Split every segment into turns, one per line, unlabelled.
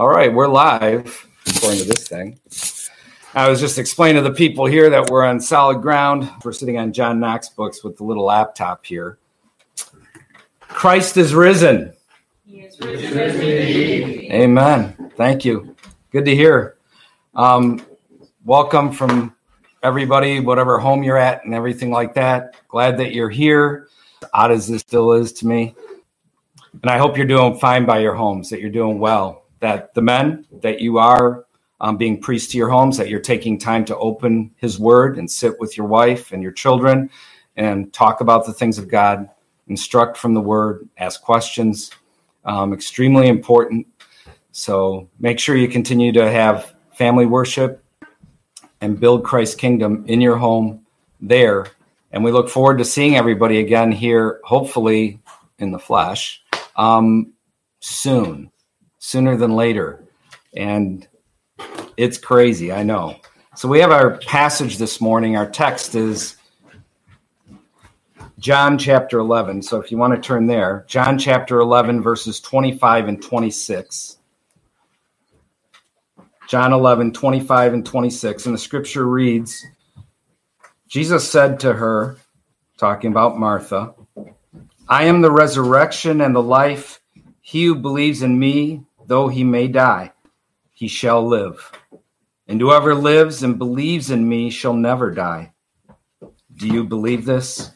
All right, we're live, according to this thing. I was just explaining to the people here that we're on solid ground. We're sitting on John Knox books with the little laptop here. Christ is risen.
He is risen.
Amen. Thank you. Good to hear. Um, welcome from everybody, whatever home you're at, and everything like that. Glad that you're here. Odd as this still is to me. And I hope you're doing fine by your homes, that you're doing well, that the men that you are um, being priests to your homes, that you're taking time to open His Word and sit with your wife and your children and talk about the things of God, instruct from the Word, ask questions. Um, extremely important. So make sure you continue to have family worship and build Christ's kingdom in your home there. And we look forward to seeing everybody again here, hopefully in the flesh, um, soon, sooner than later. And it's crazy, I know. So we have our passage this morning. Our text is John chapter 11. So if you want to turn there, John chapter 11, verses 25 and 26. John 11, 25 and 26. And the scripture reads Jesus said to her, talking about Martha, I am the resurrection and the life. He who believes in me, though he may die, he shall live. And whoever lives and believes in me shall never die. Do you believe this?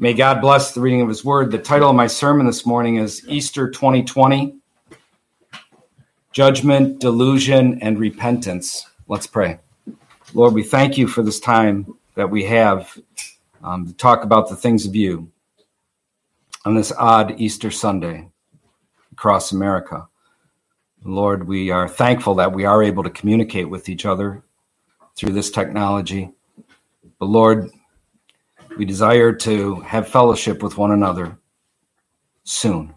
May God bless the reading of his word. The title of my sermon this morning is Easter 2020 Judgment, Delusion, and Repentance. Let's pray. Lord, we thank you for this time that we have um, to talk about the things of you on this odd Easter Sunday across America. Lord, we are thankful that we are able to communicate with each other through this technology. But Lord, we desire to have fellowship with one another soon.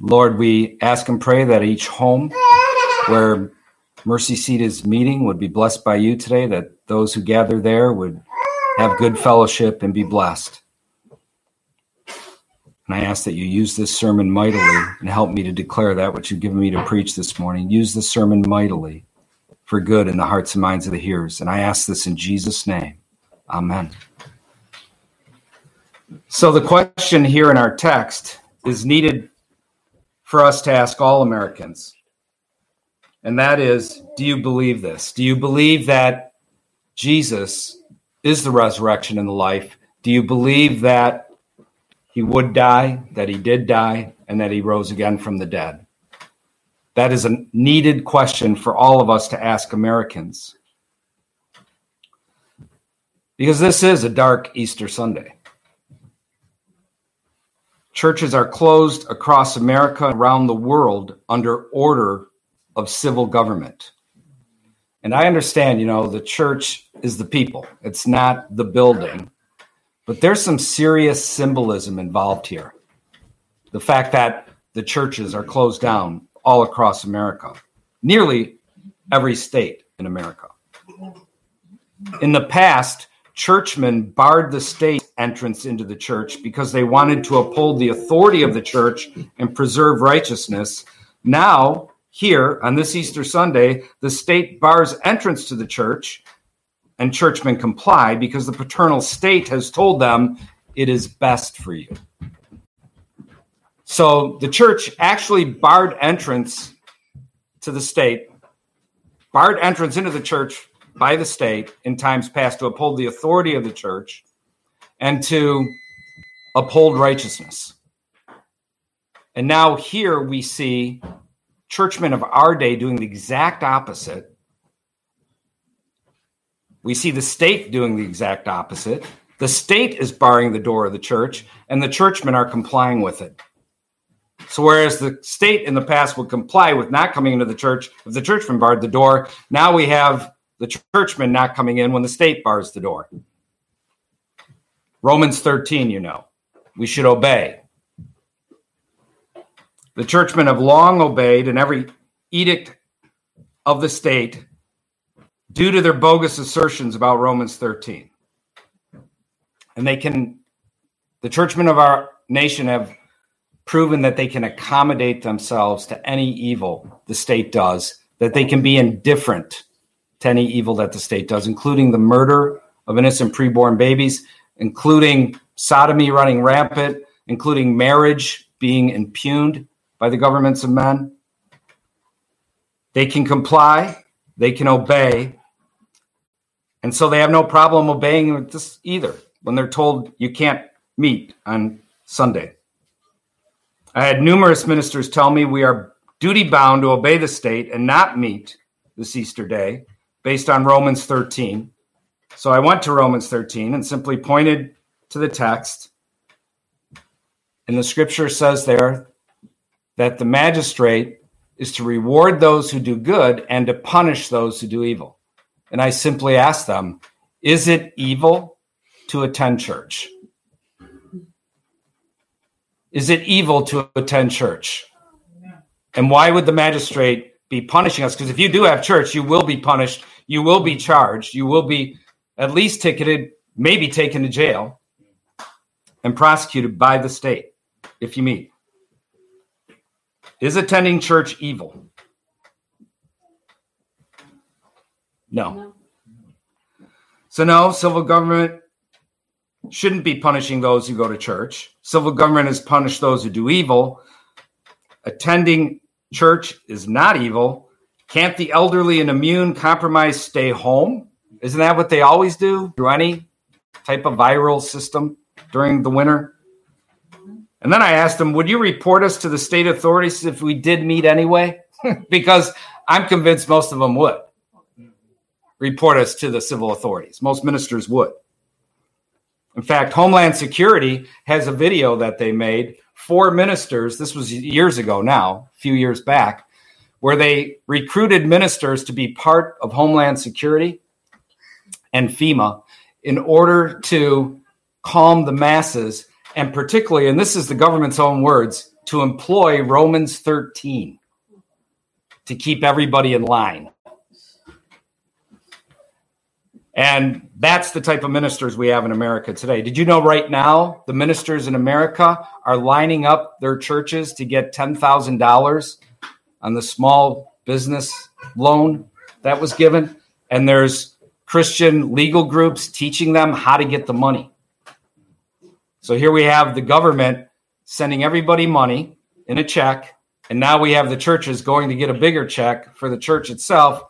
Lord, we ask and pray that each home where Mercy Seat is meeting would be blessed by you today, that those who gather there would have good fellowship and be blessed. And I ask that you use this sermon mightily and help me to declare that which you've given me to preach this morning. Use the sermon mightily for good in the hearts and minds of the hearers. And I ask this in Jesus' name. Amen. So the question here in our text is needed for us to ask all Americans. And that is do you believe this? Do you believe that Jesus is the resurrection and the life? Do you believe that he would die, that he did die, and that he rose again from the dead? That is a needed question for all of us to ask Americans. Because this is a dark Easter Sunday. Churches are closed across America, around the world, under order of civil government. And I understand, you know, the church is the people, it's not the building. But there's some serious symbolism involved here. The fact that the churches are closed down all across America, nearly every state in America. In the past, churchmen barred the state entrance into the church because they wanted to uphold the authority of the church and preserve righteousness. Now, here on this Easter Sunday, the state bars entrance to the church and churchmen comply because the paternal state has told them it is best for you. So the church actually barred entrance to the state, barred entrance into the church by the state in times past to uphold the authority of the church and to uphold righteousness. And now here we see churchmen of our day doing the exact opposite. We see the state doing the exact opposite. The state is barring the door of the church, and the churchmen are complying with it. So, whereas the state in the past would comply with not coming into the church if the churchman barred the door, now we have the churchman not coming in when the state bars the door. Romans 13, you know, we should obey. The churchmen have long obeyed in every edict of the state due to their bogus assertions about Romans 13. And they can, the churchmen of our nation have proven that they can accommodate themselves to any evil the state does, that they can be indifferent to any evil that the state does, including the murder of innocent preborn babies, including sodomy running rampant, including marriage being impugned by the governments of men. They can comply, they can obey, and so they have no problem obeying this either when they're told you can't meet on Sunday. I had numerous ministers tell me we are duty bound to obey the state and not meet this Easter day based on Romans 13. So I went to Romans 13 and simply pointed to the text. And the scripture says there that the magistrate is to reward those who do good and to punish those who do evil. And I simply asked them, is it evil to attend church? Is it evil to attend church? And why would the magistrate be punishing us? Because if you do have church, you will be punished, you will be charged, you will be at least ticketed, maybe taken to jail, and prosecuted by the state if you meet. Is attending church evil? No. So, no, civil government shouldn't be punishing those who go to church. Civil government has punished those who do evil. Attending church is not evil. Can't the elderly and immune compromised stay home? Isn't that what they always do through any type of viral system during the winter? And then I asked them, Would you report us to the state authorities if we did meet anyway? because I'm convinced most of them would report us to the civil authorities. Most ministers would. In fact, Homeland Security has a video that they made for ministers. This was years ago now, a few years back, where they recruited ministers to be part of Homeland Security and FEMA in order to calm the masses, and particularly, and this is the government's own words, to employ Romans 13 to keep everybody in line. And that's the type of ministers we have in America today. Did you know right now the ministers in America are lining up their churches to get $10,000 on the small business loan that was given? And there's Christian legal groups teaching them how to get the money. So here we have the government sending everybody money in a check. And now we have the churches going to get a bigger check for the church itself,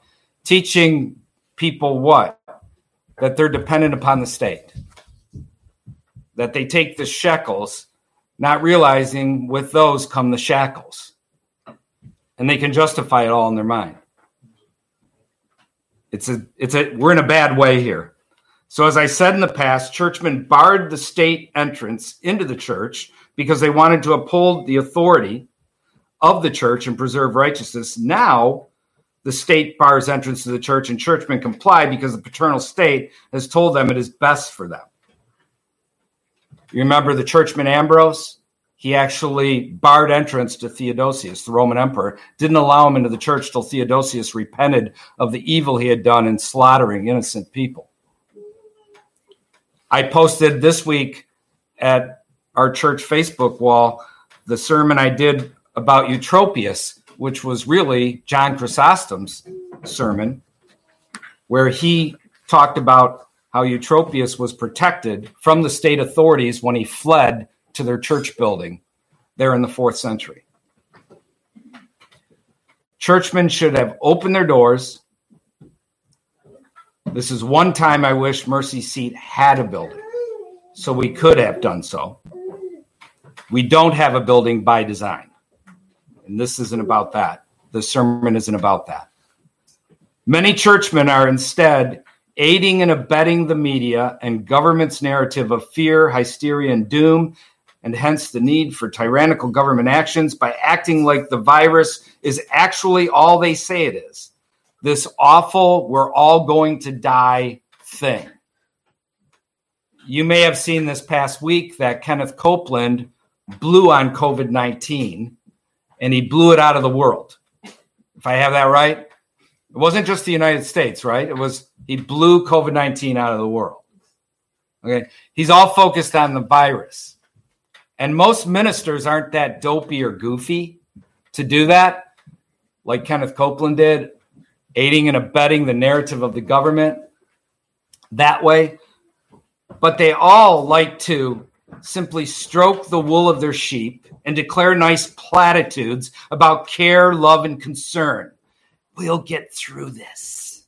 teaching people what? That they're dependent upon the state, that they take the shekels, not realizing with those come the shackles. And they can justify it all in their mind. It's a, it's a, we're in a bad way here. So, as I said in the past, churchmen barred the state entrance into the church because they wanted to uphold the authority of the church and preserve righteousness. Now, the state bars entrance to the church and churchmen comply because the paternal state has told them it is best for them. You remember the churchman Ambrose? He actually barred entrance to Theodosius, the Roman emperor, didn't allow him into the church till Theodosius repented of the evil he had done in slaughtering innocent people. I posted this week at our church Facebook wall the sermon I did about Eutropius which was really John Chrysostom's sermon, where he talked about how Eutropius was protected from the state authorities when he fled to their church building there in the fourth century. Churchmen should have opened their doors. This is one time I wish Mercy Seat had a building, so we could have done so. We don't have a building by design. And this isn't about that. The sermon isn't about that. Many churchmen are instead aiding and abetting the media and government's narrative of fear, hysteria, and doom, and hence the need for tyrannical government actions by acting like the virus is actually all they say it is this awful, we're all going to die thing. You may have seen this past week that Kenneth Copeland blew on COVID 19 and he blew it out of the world. If I have that right, it wasn't just the United States, right? It was he blew COVID 19 out of the world. Okay. He's all focused on the virus. And most ministers aren't that dopey or goofy to do that, like Kenneth Copeland did, aiding and abetting the narrative of the government that way. But they all like to simply stroke the wool of their sheep and declare nice platitudes about care, love, and concern. We'll get through this.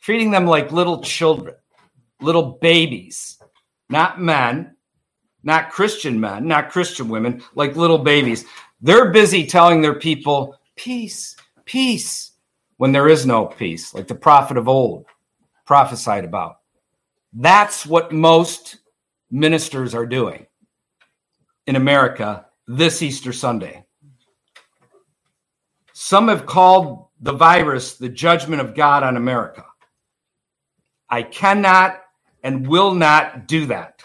Treating them like little children, little babies, not men, not Christian men, not Christian women, like little babies. They're busy telling their people, peace, peace, when there is no peace, like the prophet of old prophesied about. That's what most ministers are doing in America this Easter Sunday. Some have called the virus the judgment of God on America. I cannot and will not do that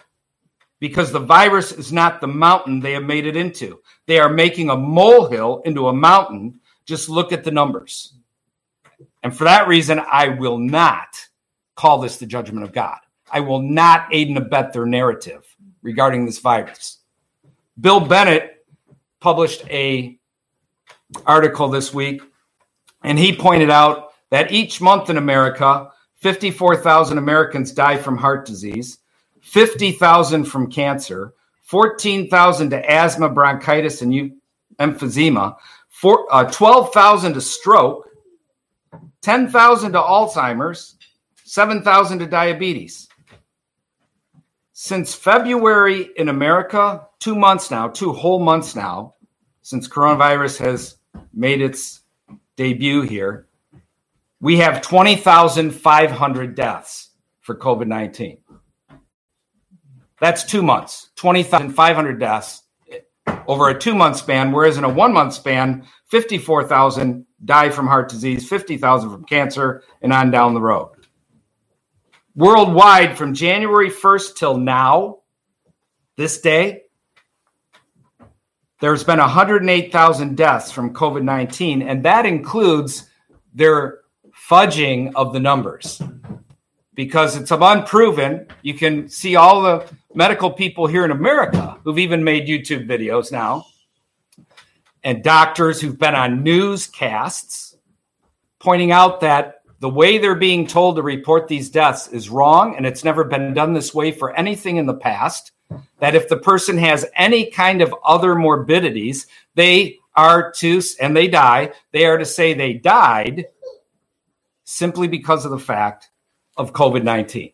because the virus is not the mountain they have made it into. They are making a molehill into a mountain. Just look at the numbers. And for that reason, I will not call this the judgment of God. I will not aid and abet their narrative regarding this virus. Bill Bennett published a article this week, and he pointed out that each month in America, 54,000 Americans die from heart disease, 50,000 from cancer, 14,000 to asthma, bronchitis, and emphysema, uh, 12,000 to stroke, 10,000 to Alzheimer's, 7,000 to diabetes. Since February in America, two months now, two whole months now, since coronavirus has made its debut here, we have 20,500 deaths for COVID 19. That's two months, 20,500 deaths over a two month span, whereas in a one month span, 54,000 die from heart disease, 50,000 from cancer, and on down the road worldwide from January 1st till now, this day, there's been 108,000 deaths from COVID 19, and that includes their fudging of the numbers because it's unproven. You can see all the medical people here in America who've even made YouTube videos now, and doctors who've been on newscasts pointing out that the way they're being told to report these deaths is wrong, and it's never been done this way for anything in the past. That if the person has any kind of other morbidities, they are to, and they die, they are to say they died simply because of the fact of COVID 19.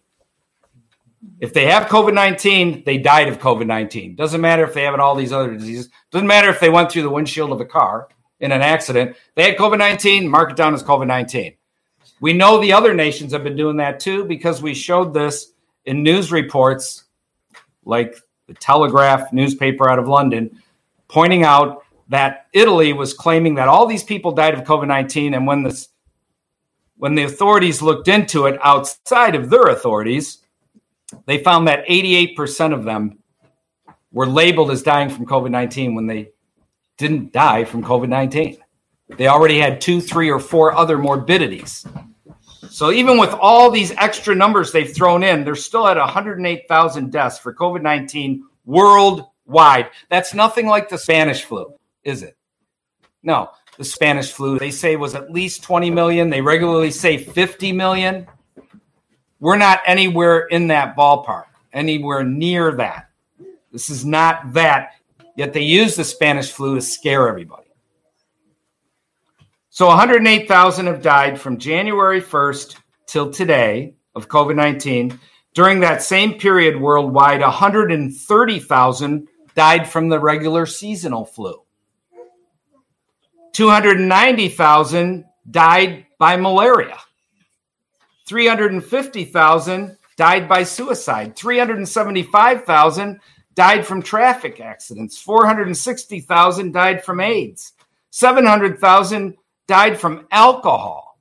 If they have COVID 19, they died of COVID 19. Doesn't matter if they have all these other diseases. Doesn't matter if they went through the windshield of a car in an accident. They had COVID 19, mark it down as COVID 19. We know the other nations have been doing that too because we showed this in news reports like the Telegraph newspaper out of London, pointing out that Italy was claiming that all these people died of COVID 19. And when, this, when the authorities looked into it outside of their authorities, they found that 88% of them were labeled as dying from COVID 19 when they didn't die from COVID 19. They already had two, three, or four other morbidities. So even with all these extra numbers they've thrown in, they're still at 108,000 deaths for COVID 19 worldwide. That's nothing like the Spanish flu, is it? No, the Spanish flu they say was at least 20 million. They regularly say 50 million. We're not anywhere in that ballpark, anywhere near that. This is not that. Yet they use the Spanish flu to scare everybody. So 108,000 have died from January 1st till today of COVID 19. During that same period worldwide, 130,000 died from the regular seasonal flu. 290,000 died by malaria. 350,000 died by suicide. 375,000 died from traffic accidents. 460,000 died from AIDS. 700,000 died from alcohol.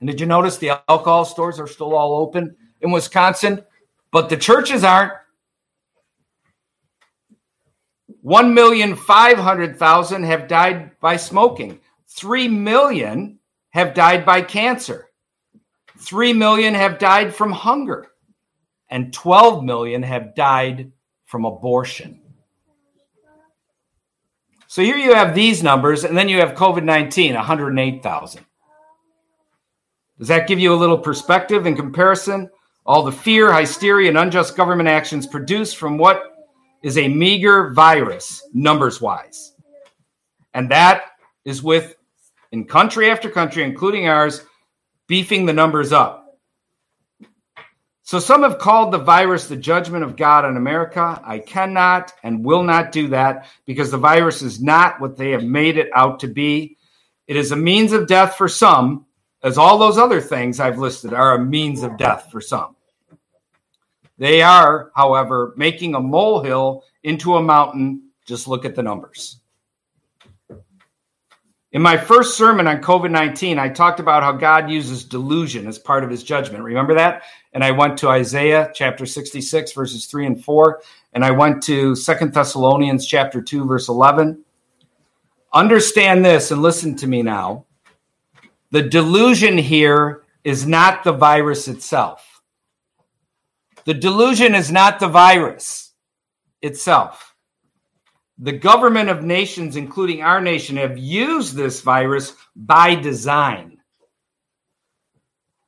And did you notice the alcohol stores are still all open in Wisconsin, but the churches aren't? 1,500,000 have died by smoking. 3 million have died by cancer. 3 million have died from hunger. And 12 million have died from abortion. So here you have these numbers, and then you have COVID 19, 108,000. Does that give you a little perspective in comparison? All the fear, hysteria, and unjust government actions produced from what is a meager virus, numbers wise. And that is with, in country after country, including ours, beefing the numbers up. So some have called the virus the judgment of God on America. I cannot and will not do that because the virus is not what they have made it out to be. It is a means of death for some, as all those other things I've listed are a means of death for some. They are, however, making a molehill into a mountain. Just look at the numbers. In my first sermon on COVID 19, I talked about how God uses delusion as part of his judgment. Remember that? And I went to Isaiah chapter 66, verses 3 and 4. And I went to Second Thessalonians chapter 2, verse 11. Understand this and listen to me now. The delusion here is not the virus itself. The delusion is not the virus itself the government of nations, including our nation, have used this virus by design.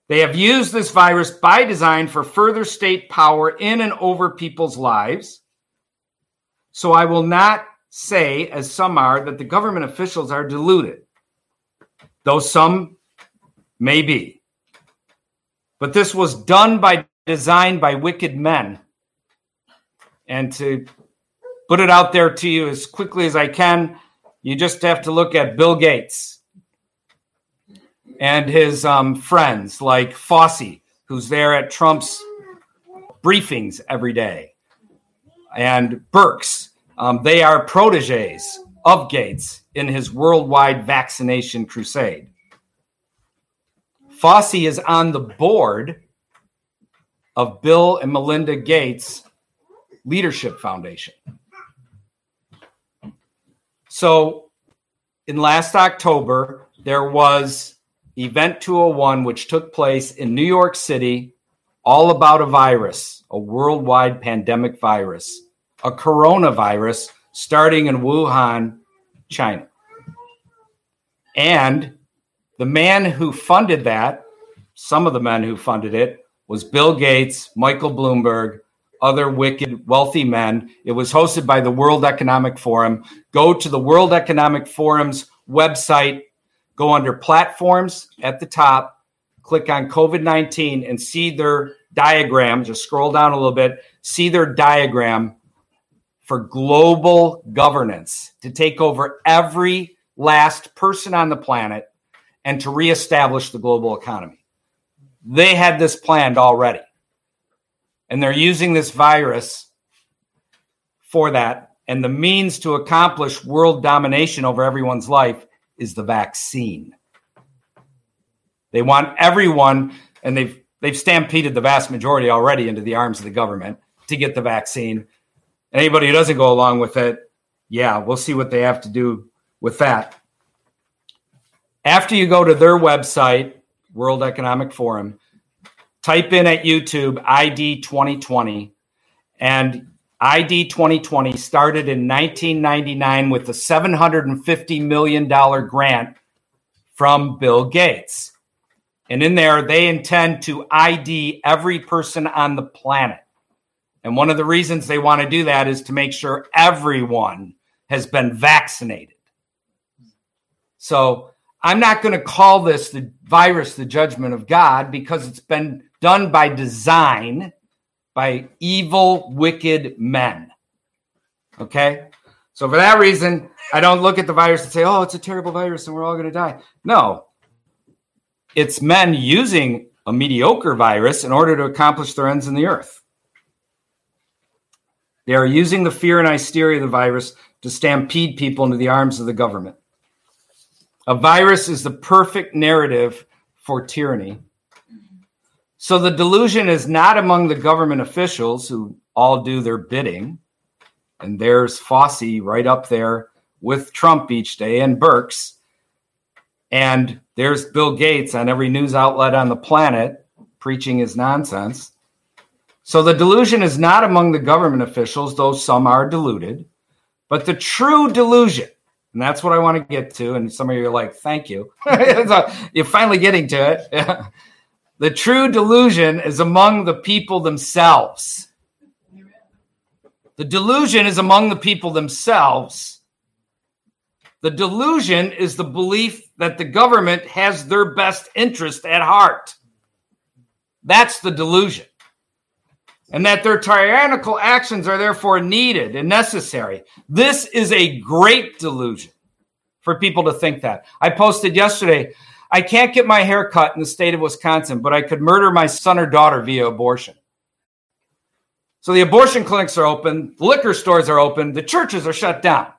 They have used this virus by design for further state power in and over people's lives. So I will not say, as some are, that the government officials are deluded, though some may be. But this was done by design by wicked men. And to put it out there to you as quickly as I can. You just have to look at Bill Gates and his um, friends like Fauci, who's there at Trump's briefings every day, and Birx. Um, they are proteges of Gates in his worldwide vaccination crusade. Fauci is on the board of Bill and Melinda Gates Leadership Foundation. So in last October, there was Event 201, which took place in New York City, all about a virus, a worldwide pandemic virus, a coronavirus starting in Wuhan, China. And the man who funded that, some of the men who funded it, was Bill Gates, Michael Bloomberg, other wicked wealthy men. It was hosted by the World Economic Forum. Go to the World Economic Forum's website, go under platforms at the top, click on COVID 19 and see their diagram. Just scroll down a little bit, see their diagram for global governance to take over every last person on the planet and to reestablish the global economy. They had this planned already. And they're using this virus for that. And the means to accomplish world domination over everyone's life is the vaccine. They want everyone, and they've they've stampeded the vast majority already into the arms of the government to get the vaccine. Anybody who doesn't go along with it, yeah, we'll see what they have to do with that. After you go to their website, World Economic Forum, type in at YouTube ID 2020. And ID 2020 started in 1999 with a $750 million grant from Bill Gates. And in there, they intend to ID every person on the planet. And one of the reasons they want to do that is to make sure everyone has been vaccinated. So I'm not going to call this the virus the judgment of God because it's been done by design by evil, wicked men. Okay? So for that reason, I don't look at the virus and say, oh, it's a terrible virus and we're all going to die. No. It's men using a mediocre virus in order to accomplish their ends in the earth. They are using the fear and hysteria of the virus to stampede people into the arms of the government. A virus is the perfect narrative for tyranny so the delusion is not among the government officials who all do their bidding. And there's Fauci right up there with Trump each day and Birx. And there's Bill Gates on every news outlet on the planet preaching his nonsense. So the delusion is not among the government officials, though some are deluded. But the true delusion And that's what I want to get to. And some of you are like, thank you. you're finally getting to it. the true delusion is among the people themselves. The delusion is among the people themselves. The delusion is the belief that the government has their best interest at heart. That's the delusion. And that their tyrannical actions are therefore needed and necessary. This is a great delusion for people to think that. I posted yesterday I can't get my hair cut in the state of Wisconsin, but I could murder my son or daughter via abortion. So the abortion clinics are open, the liquor stores are open, the churches are shut down.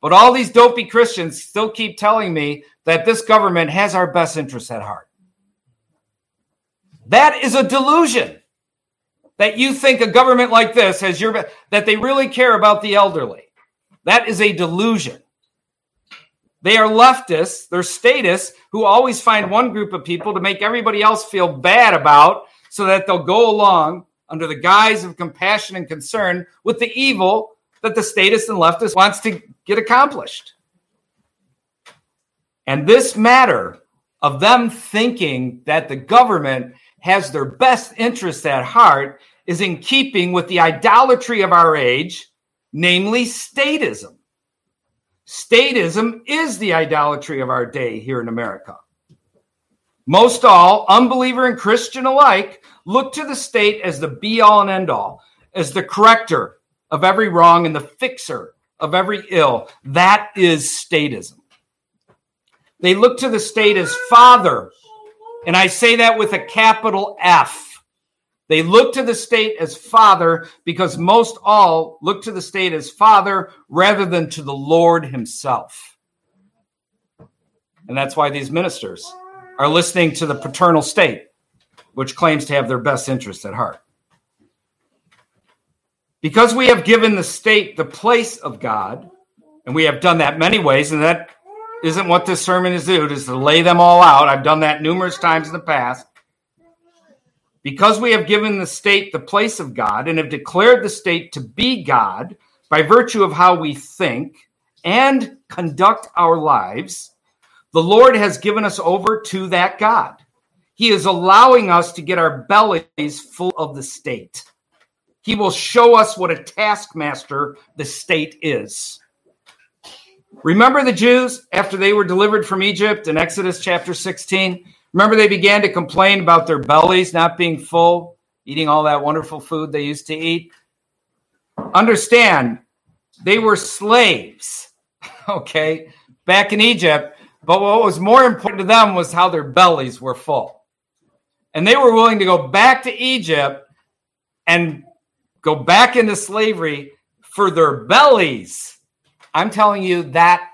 But all these dopey Christians still keep telling me that this government has our best interests at heart. That is a delusion. That you think a government like this has your that they really care about the elderly. That is a delusion. They are leftists, they're statists who always find one group of people to make everybody else feel bad about so that they'll go along under the guise of compassion and concern with the evil that the statist and leftist wants to get accomplished. And this matter of them thinking that the government has their best interests at heart is in keeping with the idolatry of our age, namely statism. Statism is the idolatry of our day here in America. Most all, unbeliever and Christian alike, look to the state as the be all and end all, as the corrector of every wrong and the fixer of every ill. That is statism. They look to the state as father and I say that with a capital F. They look to the state as father because most all look to the state as father rather than to the Lord himself. And that's why these ministers are listening to the paternal state, which claims to have their best interests at heart. Because we have given the state the place of God, and we have done that many ways, and that isn't what this sermon is due, is to lay them all out. I've done that numerous times in the past. Because we have given the state the place of God and have declared the state to be God by virtue of how we think and conduct our lives, the Lord has given us over to that God. He is allowing us to get our bellies full of the state. He will show us what a taskmaster the state is. Remember the Jews after they were delivered from Egypt in Exodus chapter 16? Remember they began to complain about their bellies not being full, eating all that wonderful food they used to eat? Understand, they were slaves, okay, back in Egypt. But what was more important to them was how their bellies were full. And they were willing to go back to Egypt and go back into slavery for their bellies I'm telling you, that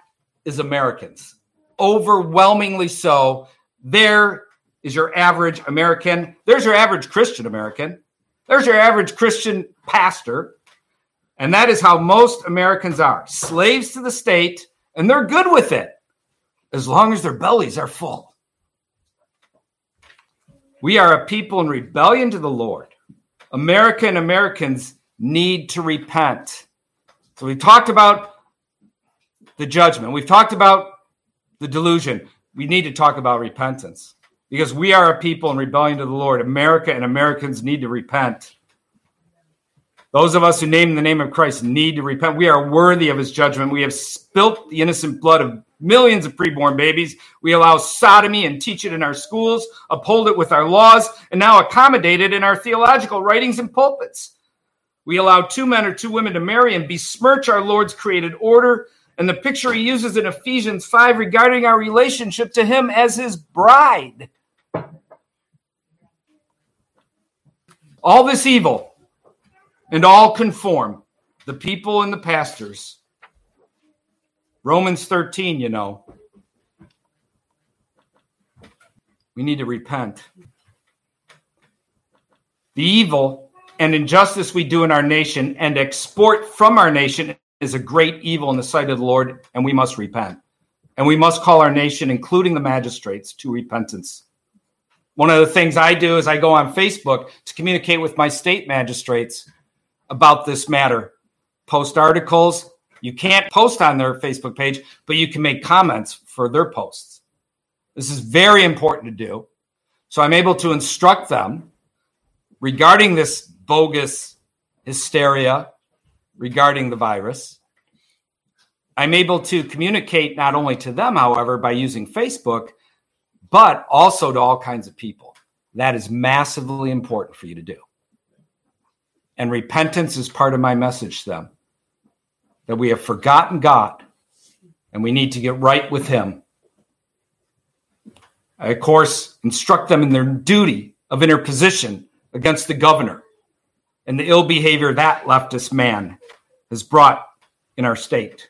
is Americans. Overwhelmingly so. There is your average American. There's your average Christian American. There's your average Christian pastor. And that is how most Americans are slaves to the state, and they're good with it as long as their bellies are full. We are a people in rebellion to the Lord. American Americans need to repent. So we talked about the judgment. We've talked about the delusion. We need to talk about repentance because we are a people in rebellion to the Lord. America and Americans need to repent. Those of us who name the name of Christ need to repent. We are worthy of his judgment. We have spilt the innocent blood of millions of preborn babies. We allow sodomy and teach it in our schools, uphold it with our laws, and now accommodate it in our theological writings and pulpits. We allow two men or two women to marry and besmirch our Lord's created order and the picture he uses in Ephesians 5 regarding our relationship to him as his bride. All this evil and all conform the people and the pastors. Romans 13, you know. We need to repent. The evil and injustice we do in our nation and export from our nation is a great evil in the sight of the Lord, and we must repent. And we must call our nation, including the magistrates, to repentance. One of the things I do is I go on Facebook to communicate with my state magistrates about this matter, post articles, You can't post on their Facebook page, but you can make comments for their posts. This is very important to do. So I'm able to instruct them regarding this bogus hysteria regarding the virus. I'm able to communicate not only to them, however, by using Facebook, but also to all kinds of people. That is massively important for you to do. And repentance is part of my message to them that we have forgotten God and we need to get right with Him. I, of course, instruct them in their duty of interposition against the governor and the ill behavior that leftist man has brought in our state.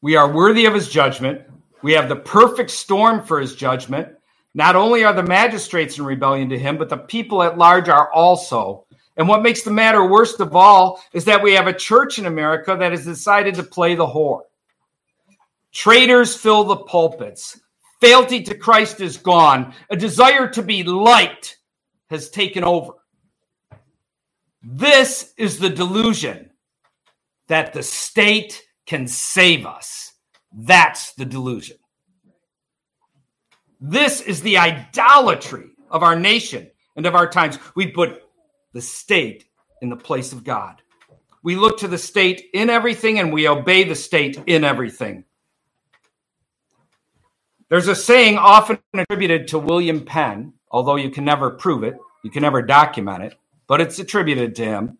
We are worthy of his judgment. We have the perfect storm for his judgment. Not only are the magistrates in rebellion to him, but the people at large are also. And what makes the matter worst of all is that we have a church in America that has decided to play the whore. Traitors fill the pulpits. Fealty to Christ is gone. A desire to be liked has taken over. This is the delusion that the state can save us. That's the delusion. This is the idolatry of our nation and of our times. We put the state in the place of God. We look to the state in everything and we obey the state in everything. There's a saying often attributed to William Penn, although you can never prove it, you can never document it, but it's attributed to him.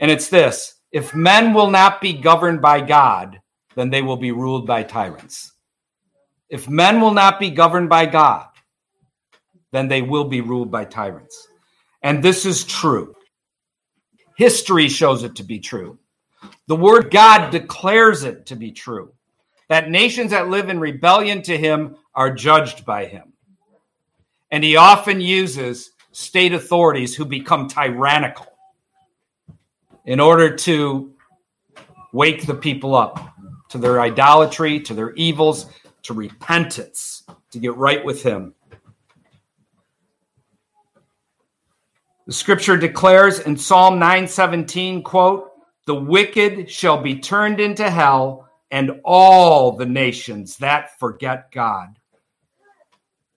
And it's this if men will not be governed by God, then they will be ruled by tyrants. If men will not be governed by God, then they will be ruled by tyrants. And this is true. History shows it to be true. The word God declares it to be true that nations that live in rebellion to him are judged by him. And he often uses state authorities who become tyrannical in order to wake the people up to their idolatry, to their evils, to repentance, to get right with Him. The scripture declares in Psalm 917, quote, the wicked shall be turned into hell and all the nations that forget God.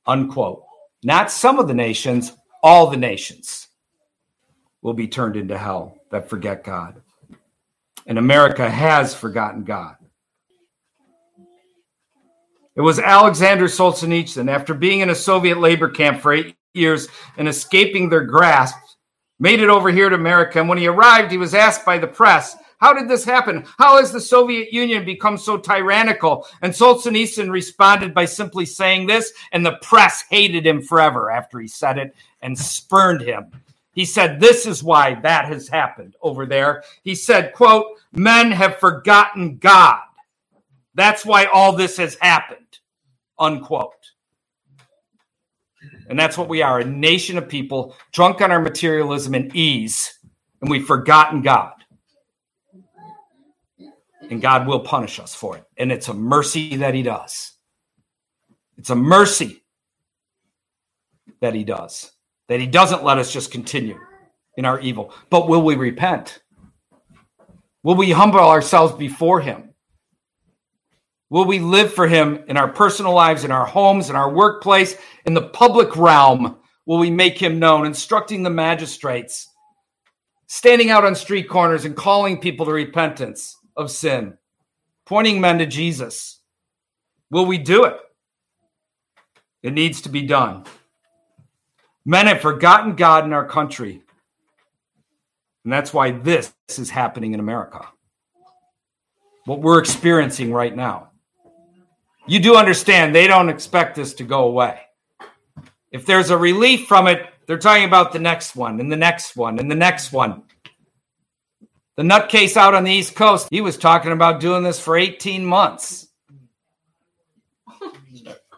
Unquote. Not some of the nations, all the nations will be turned into hell that forget God. And America has forgotten God. It was Alexander Solzhenitsyn, after being in a Soviet labor camp for eight years and escaping their grasp, made it over here to America. And when he arrived, he was asked by the press, How did this happen? How has the Soviet Union become so tyrannical? And Solzhenitsyn responded by simply saying this, and the press hated him forever after he said it and spurned him. He said, This is why that has happened over there. He said, quote, Men have forgotten God. That's why all this has happened unquote. And that's what we are a nation of people drunk on our materialism and ease, and we've forgotten God. And God will punish us for it. And it's a mercy that He does. It's a mercy that He does, that He doesn't let us just continue in our evil. But will we repent? Will we humble ourselves before Him? Will we live for him in our personal lives, in our homes, in our workplace, in the public realm? Will we make him known, instructing the magistrates, standing out on street corners and calling people to repentance of sin, pointing men to Jesus? Will we do it? It needs to be done. Men have forgotten God in our country. And that's why this is happening in America. What we're experiencing right now you do understand they don't expect this to go away. If there's a relief from it, they're talking about the next one and the next one and the next one. The nutcase out on the East Coast, he was talking about doing this for 18 months.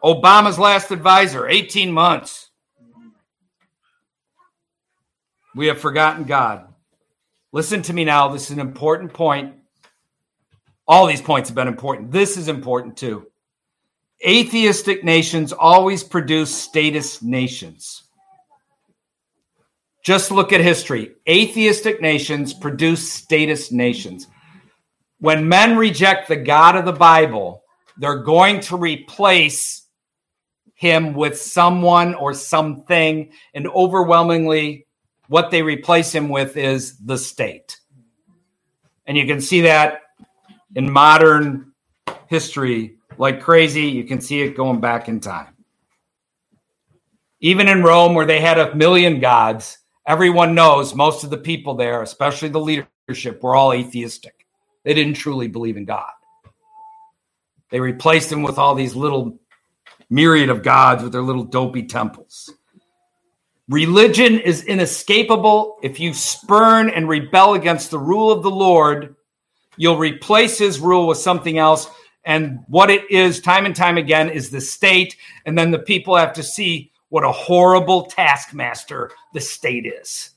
Obama's last advisor, 18 months. We have forgotten God. Listen to me now. This is an important point. All these points have been important. This is important too. Atheistic nations always produce statist nations. Just look at history. Atheistic nations produce statist nations. When men reject the God of the Bible, they're going to replace him with someone or something. And overwhelmingly, what they replace him with is the state. And you can see that in modern history like crazy. You can see it going back in time. Even in Rome, where they had a million gods, everyone knows most of the people there, especially the leadership, were all atheistic. They didn't truly believe in God. They replaced him with all these little myriad of gods with their little dopey temples. Religion is inescapable. If you spurn and rebel against the rule of the Lord, you'll replace his rule with something else. And what it is, time and time again, is the state. And then the people have to see what a horrible taskmaster the state is.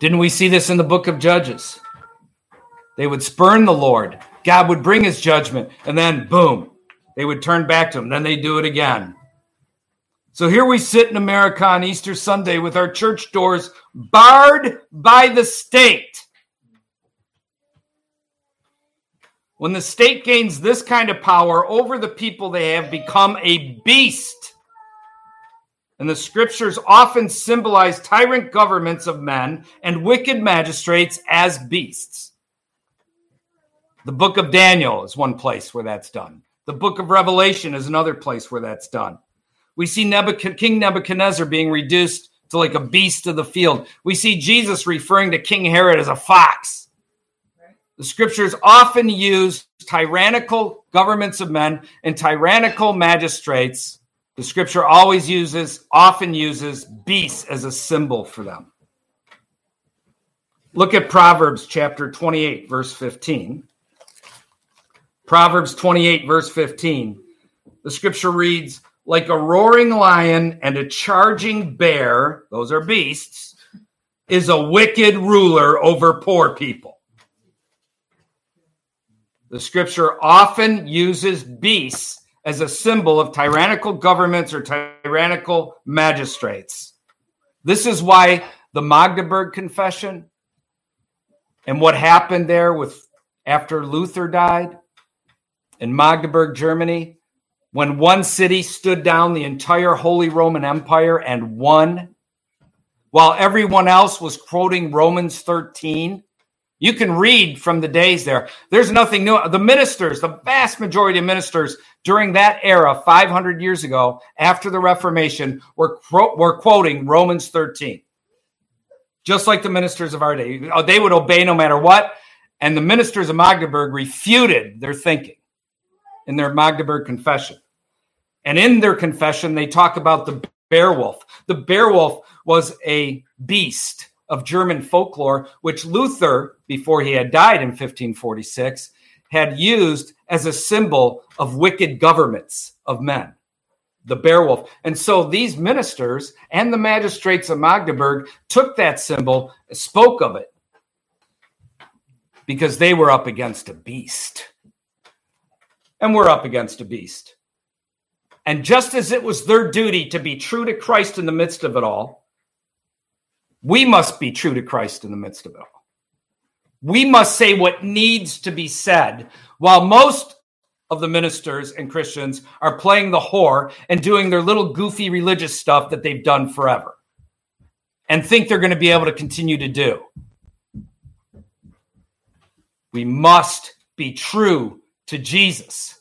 Didn't we see this in the book of Judges? They would spurn the Lord. God would bring his judgment, and then boom, they would turn back to him. Then they do it again. So here we sit in America on Easter Sunday with our church doors barred by the state. When the state gains this kind of power over the people, they have become a beast. And the scriptures often symbolize tyrant governments of men and wicked magistrates as beasts. The book of Daniel is one place where that's done. The book of Revelation is another place where that's done. We see King Nebuchadnezzar being reduced to like a beast of the field. We see Jesus referring to King Herod as a fox. The scriptures often use tyrannical governments of men and tyrannical magistrates the scripture always uses, often uses beasts as a symbol for them. Look at Proverbs chapter 28, verse 15. Proverbs 28, verse 15. The scripture reads, like a roaring lion and a charging bear, those are beasts, is a wicked ruler over poor people. The scripture often uses beasts as a symbol of tyrannical governments or tyrannical magistrates. This is why the Magdeburg Confession and what happened there with after Luther died in Magdeburg, Germany, when one city stood down the entire Holy Roman Empire and won, while everyone else was quoting Romans 13 you can read from the days there. There's nothing new. The ministers, the vast majority of ministers during that era, 500 years ago, after the Reformation, were, were quoting Romans 13. Just like the ministers of our day. Uh, they would obey no matter what. And the ministers of Magdeburg refuted their thinking in their Magdeburg confession. And in their confession, they talk about the bear wolf. The bear wolf was a beast of German folklore, which Luther, before he had died in 1546, had used as a symbol of wicked governments of men, the bear wolf. And so these ministers and the magistrates of Magdeburg took that symbol, spoke of it, because they were up against a beast. And we're up against a beast. And just as it was their duty to be true to Christ in the midst of it all, we must be true to Christ in the midst of it all. We must say what needs to be said, while most of the ministers and Christians are playing the whore and doing their little goofy religious stuff that they've done forever and think they're going to be able to continue to do. We must be true to Jesus.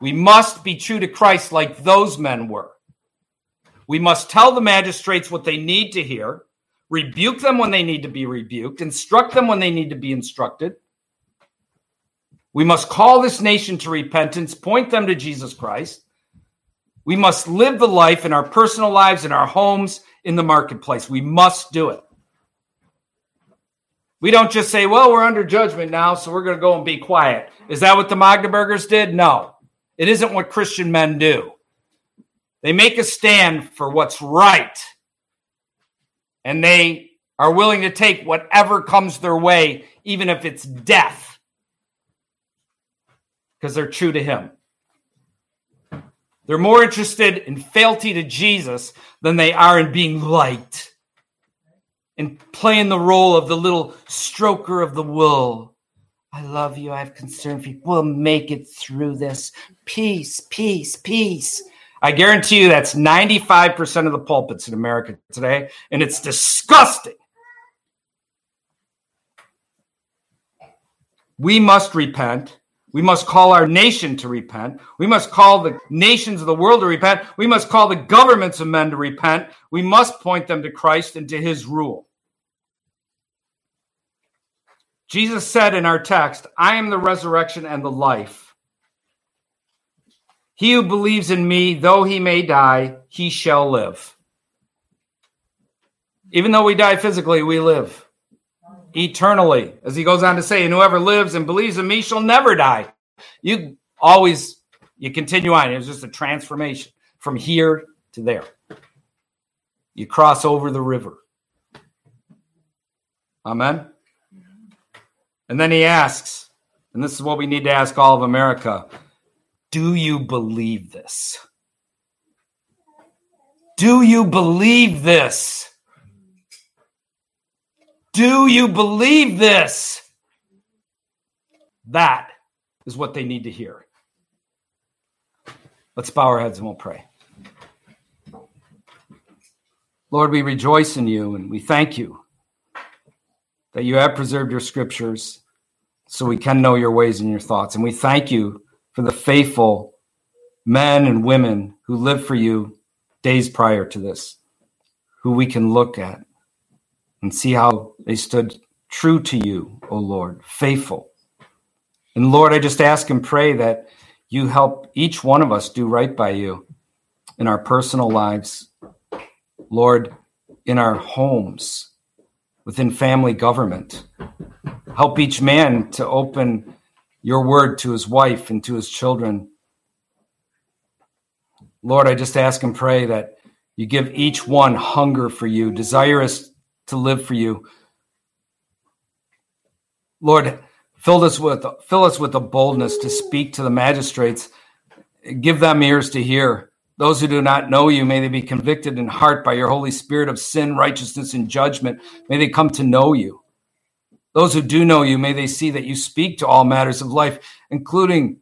We must be true to Christ like those men were. We must tell the magistrates what they need to hear rebuke them when they need to be rebuked, instruct them when they need to be instructed. We must call this nation to repentance, point them to Jesus Christ. We must live the life in our personal lives, in our homes, in the marketplace. We must do it. We don't just say, well, we're under judgment now, so we're going to go and be quiet. Is that what the Magdeburgers did? No. It isn't what Christian men do. They make a stand for what's right and they are willing to take whatever comes their way, even if it's death, because they're true to Him. They're more interested in fealty to Jesus than they are in being liked and playing the role of the little stroker of the wool. I love you. I have concern for you. We'll make it through this. Peace, peace, peace. I guarantee you that's 95% of the pulpits in America today, and it's disgusting. We must repent. We must call our nation to repent. We must call the nations of the world to repent. We must call the governments of men to repent. We must point them to Christ and to his rule. Jesus said in our text, I am the resurrection and the life. He who believes in me, though he may die, he shall live. Even though we die physically, we live eternally. As he goes on to say, and whoever lives and believes in me shall never die. You always you continue on. It's just a transformation from here to there. You cross over the river. Amen. And then he asks, and this is what we need to ask all of America Do you believe this? Do you believe this? Do you believe this? That is what they need to hear. Let's bow our heads and we'll pray. Lord, we rejoice in you and we thank you that you have preserved your scriptures so we can know your ways and your thoughts. And we thank you for the faithful men and women who lived for you days prior to this, who we can look at and see how they stood true to you, O Lord, faithful. And Lord, I just ask and pray that you help each one of us do right by you in our personal lives, Lord, in our homes, within family government. Help each man to open your word to his wife and to his children. Lord, I just ask and pray that you give each one hunger for you, desirous to live for you. Lord, fill us with fill us with the boldness to speak to the magistrates. Give them ears to hear. Those who do not know you, may they be convicted in heart by your Holy Spirit of sin, righteousness, and judgment. May they come to know you. Those who do know you, may they see that you speak to all matters of life, including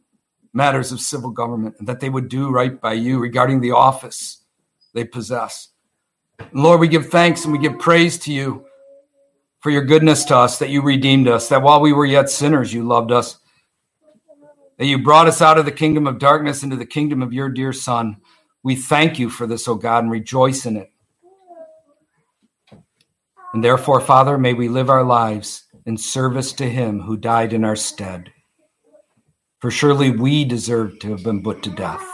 matters of civil government, and that they would do right by you regarding the office they possess. Lord, we give thanks and we give praise to you for your goodness to us, that you redeemed us, that while we were yet sinners, you loved us, that you brought us out of the kingdom of darkness into the kingdom of your dear Son. We thank you for this, O God, and rejoice in it. And therefore, Father, may we live our lives in service to him who died in our stead. For surely we deserve to have been put to death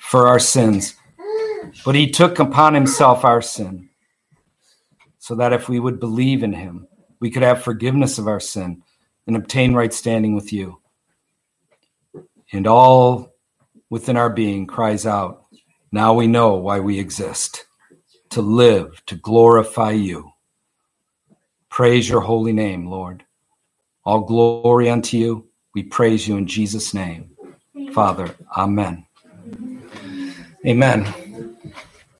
for our sins but he took upon himself our sin, so that if we would believe in him, we could have forgiveness of our sin and obtain right standing with you. And all within our being cries out, Now we know why we exist to live, to glorify you. Praise your holy name, Lord. All glory unto you. We praise you in Jesus' name. Father, amen. Amen.